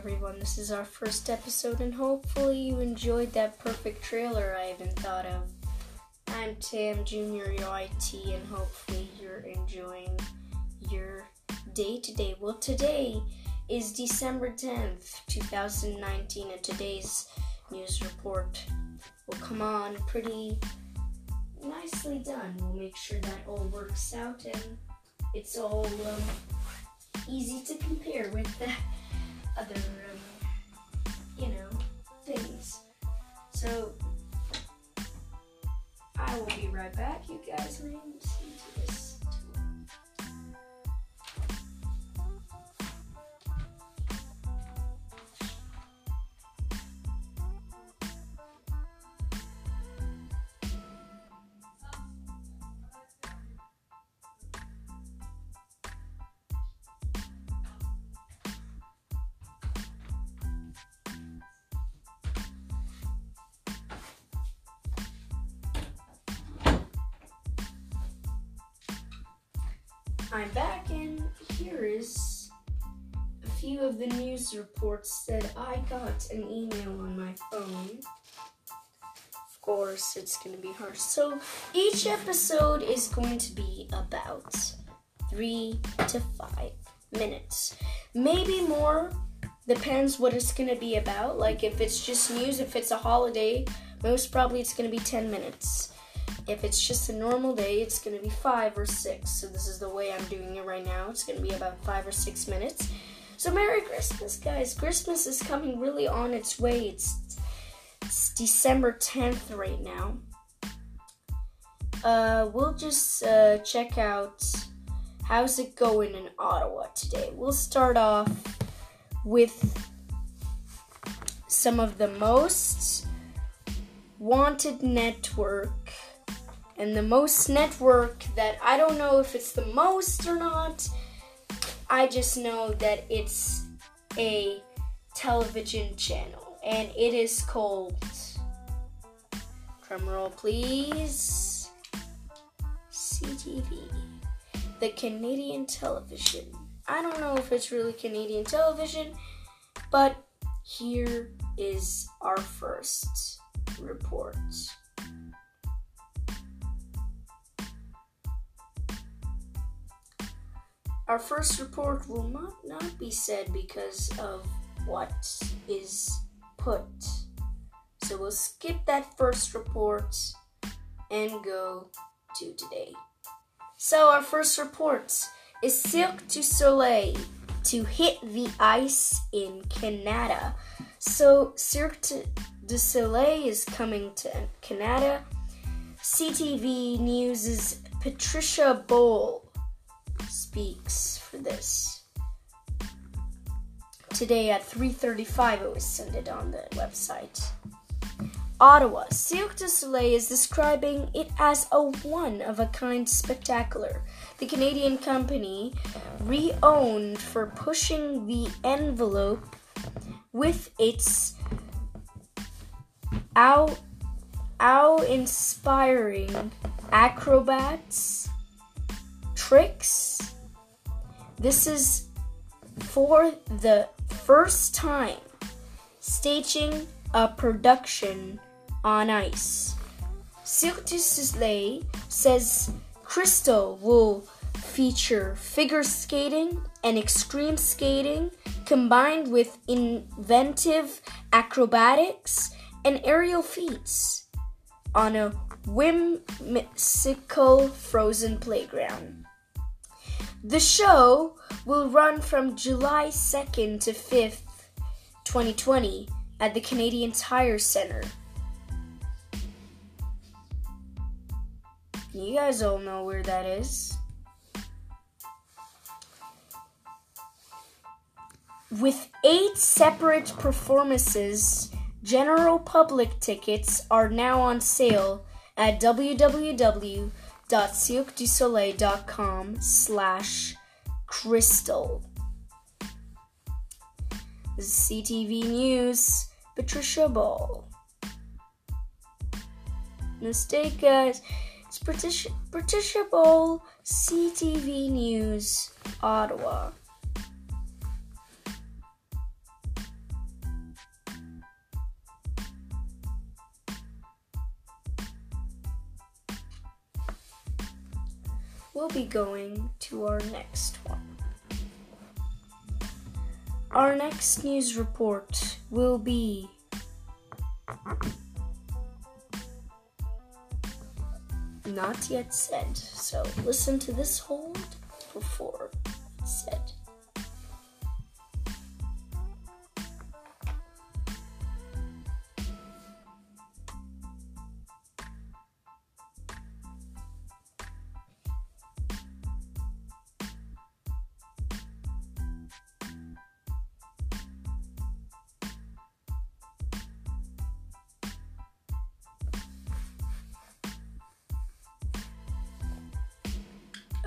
Everyone. This is our first episode, and hopefully, you enjoyed that perfect trailer I even thought of. I'm Tam Junior, your IT, and hopefully, you're enjoying your day today. Well, today is December 10th, 2019, and today's news report will come on pretty nicely done. We'll make sure that all works out and it's all um, easy to compare with the other, um, you know, things. So I'm back, and here is a few of the news reports that I got an email on my phone. Of course, it's going to be harsh. So, each episode is going to be about three to five minutes. Maybe more, depends what it's going to be about. Like, if it's just news, if it's a holiday, most probably it's going to be 10 minutes. If it's just a normal day, it's going to be five or six. So this is the way I'm doing it right now. It's going to be about five or six minutes. So Merry Christmas, guys! Christmas is coming really on its way. It's, it's December 10th right now. Uh, we'll just uh, check out how's it going in Ottawa today. We'll start off with some of the most wanted network and the most network that I don't know if it's the most or not. I just know that it's a television channel and it is called drumroll please. CTV the Canadian television. I don't know if it's really Canadian television but here is our first report Our first report will not, not be said because of what is put. So we'll skip that first report and go to today. So our first report is Cirque du Soleil to hit the ice in Canada. So Cirque du Soleil is coming to Canada. CTV News' is Patricia Boal speaks for this. Today at 3:35 it was sent on the website. Ottawa, Cirque du Soleil is describing it as a one-of-a-kind spectacular. The Canadian company, re-owned for pushing the envelope with its out inspiring acrobats, tricks. This is for the first time staging a production on ice. Cirque du Soleil says Crystal will feature figure skating and extreme skating combined with inventive acrobatics and aerial feats on a whimsical frozen playground. The show will run from July 2nd to 5th, 2020, at the Canadian Tire Center. You guys all know where that is. With eight separate performances, general public tickets are now on sale at www.cirquedusoleil.com slash crystal. CTV News, Patricia Ball. Mistake, guys. It's Patricia, Patricia Ball, CTV News, Ottawa. We'll be going to our next one. Our next news report will be not yet said. So listen to this hold before it's said.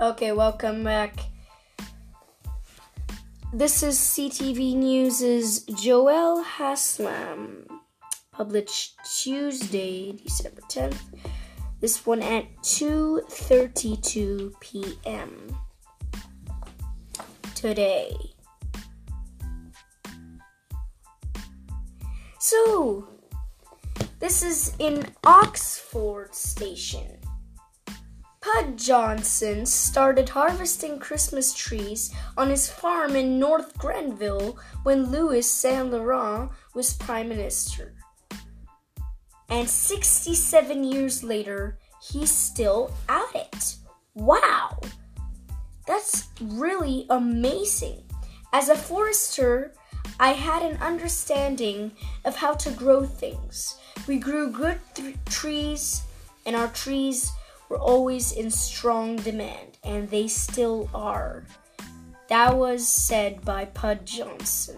Okay, welcome back. This is CTV News' Joel Haslam, published Tuesday, December 10th. This one at 2:32 p.m. today. So, this is in Oxford Station. Pud Johnson started harvesting Christmas trees on his farm in North Grenville when Louis Saint Laurent was Prime Minister. And 67 years later, he's still at it. Wow! That's really amazing. As a forester, I had an understanding of how to grow things. We grew good th- trees, and our trees were always in strong demand, and they still are. That was said by Pud Johnson.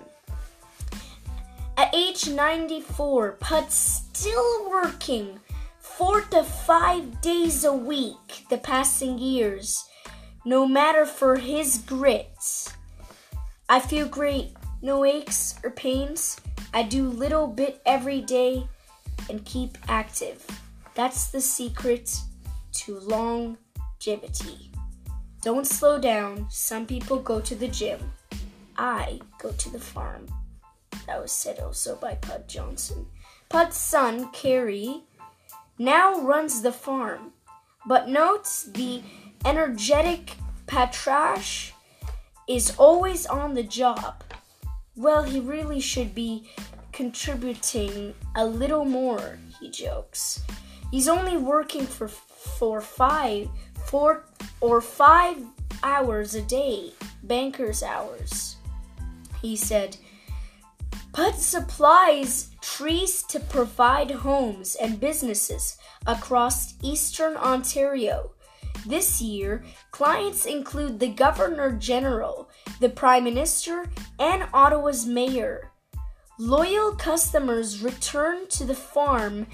At age 94, Pud's still working four to five days a week the passing years, no matter for his grit. I feel great, no aches or pains. I do little bit every day and keep active. That's the secret to longevity. Don't slow down. Some people go to the gym. I go to the farm. That was said also by Pud Johnson. Pud's son, Kerry, now runs the farm, but notes the energetic Patrash is always on the job. Well, he really should be contributing a little more, he jokes. He's only working for for five, four or five hours a day, banker's hours. He said, Pud supplies trees to provide homes and businesses across eastern Ontario. This year, clients include the Governor General, the Prime Minister, and Ottawa's Mayor. Loyal customers return to the farm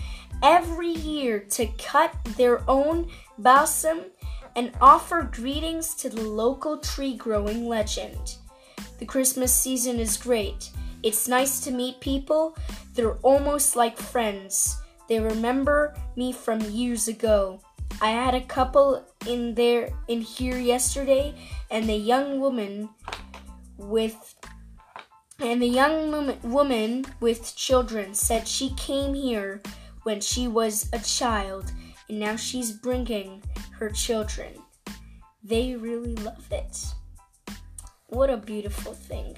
every year to cut their own balsam and offer greetings to the local tree growing legend. The Christmas season is great. It's nice to meet people. They're almost like friends. They remember me from years ago. I had a couple in there in here yesterday and the young woman with and the young woman with children said she came here when she was a child, and now she's bringing her children. They really love it. What a beautiful thing.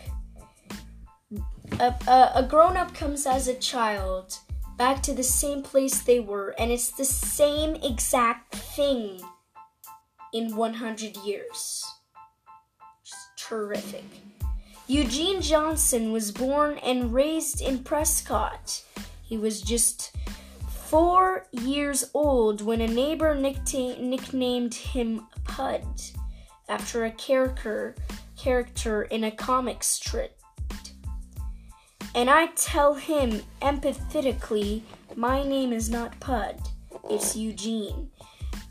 A, a, a grown up comes as a child back to the same place they were, and it's the same exact thing in 100 years. Just terrific. Eugene Johnson was born and raised in Prescott. He was just four years old when a neighbor nicknamed him Pud after a character character in a comic strip. And I tell him empathetically, my name is not Pud, it's Eugene.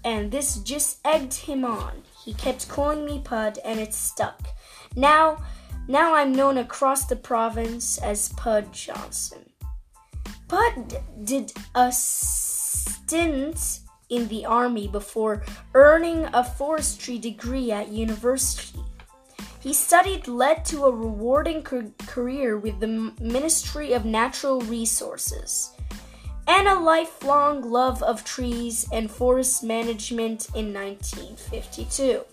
And this just egged him on. He kept calling me Pud and it stuck. Now now I'm known across the province as Pud Johnson. Pud did a stint in the army before earning a forestry degree at university. He studied led to a rewarding career with the Ministry of Natural Resources. and a lifelong love of trees and forest management in 1952.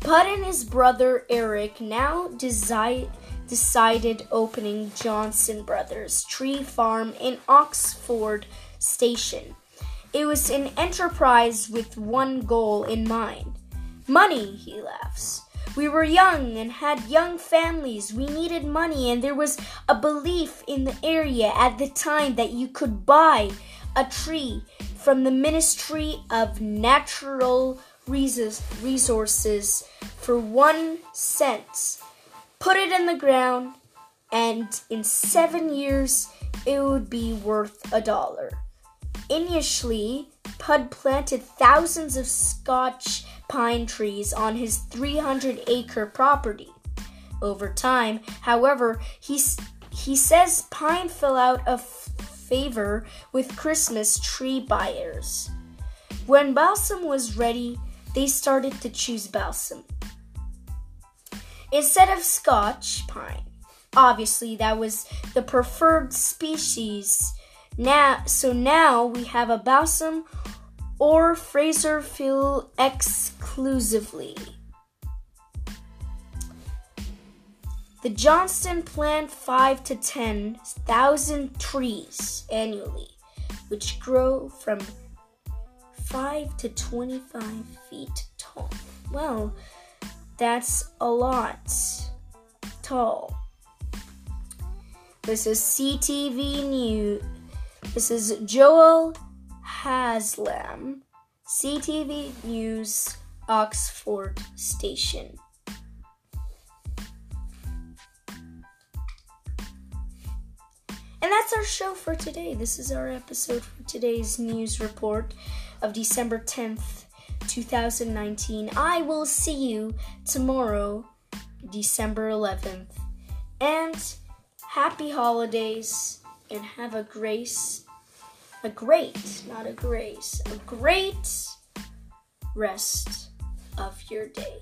Bud and his brother Eric now desi- decided opening Johnson Brothers Tree Farm in Oxford Station. It was an enterprise with one goal in mind money, he laughs. We were young and had young families. We needed money, and there was a belief in the area at the time that you could buy a tree from the Ministry of Natural Resources for one cent. Put it in the ground, and in seven years, it would be worth a dollar. Initially, Pud planted thousands of Scotch pine trees on his 300 acre property. Over time, however, he, he says pine fell out of favor with Christmas tree buyers. When balsam was ready, they started to choose balsam instead of Scotch pine. Obviously, that was the preferred species. Now, so now we have a balsam or Fraser Fir exclusively. The Johnston plant 5 to 10,000 trees annually, which grow from 5 to 25 feet tall. Well, that's a lot tall. This is CTV News. This is Joel Haslam, CTV News, Oxford Station. And that's our show for today. This is our episode for today's news report of December 10th, 2019. I will see you tomorrow, December 11th. And happy holidays and have a grace a great, not a grace, a great rest of your day.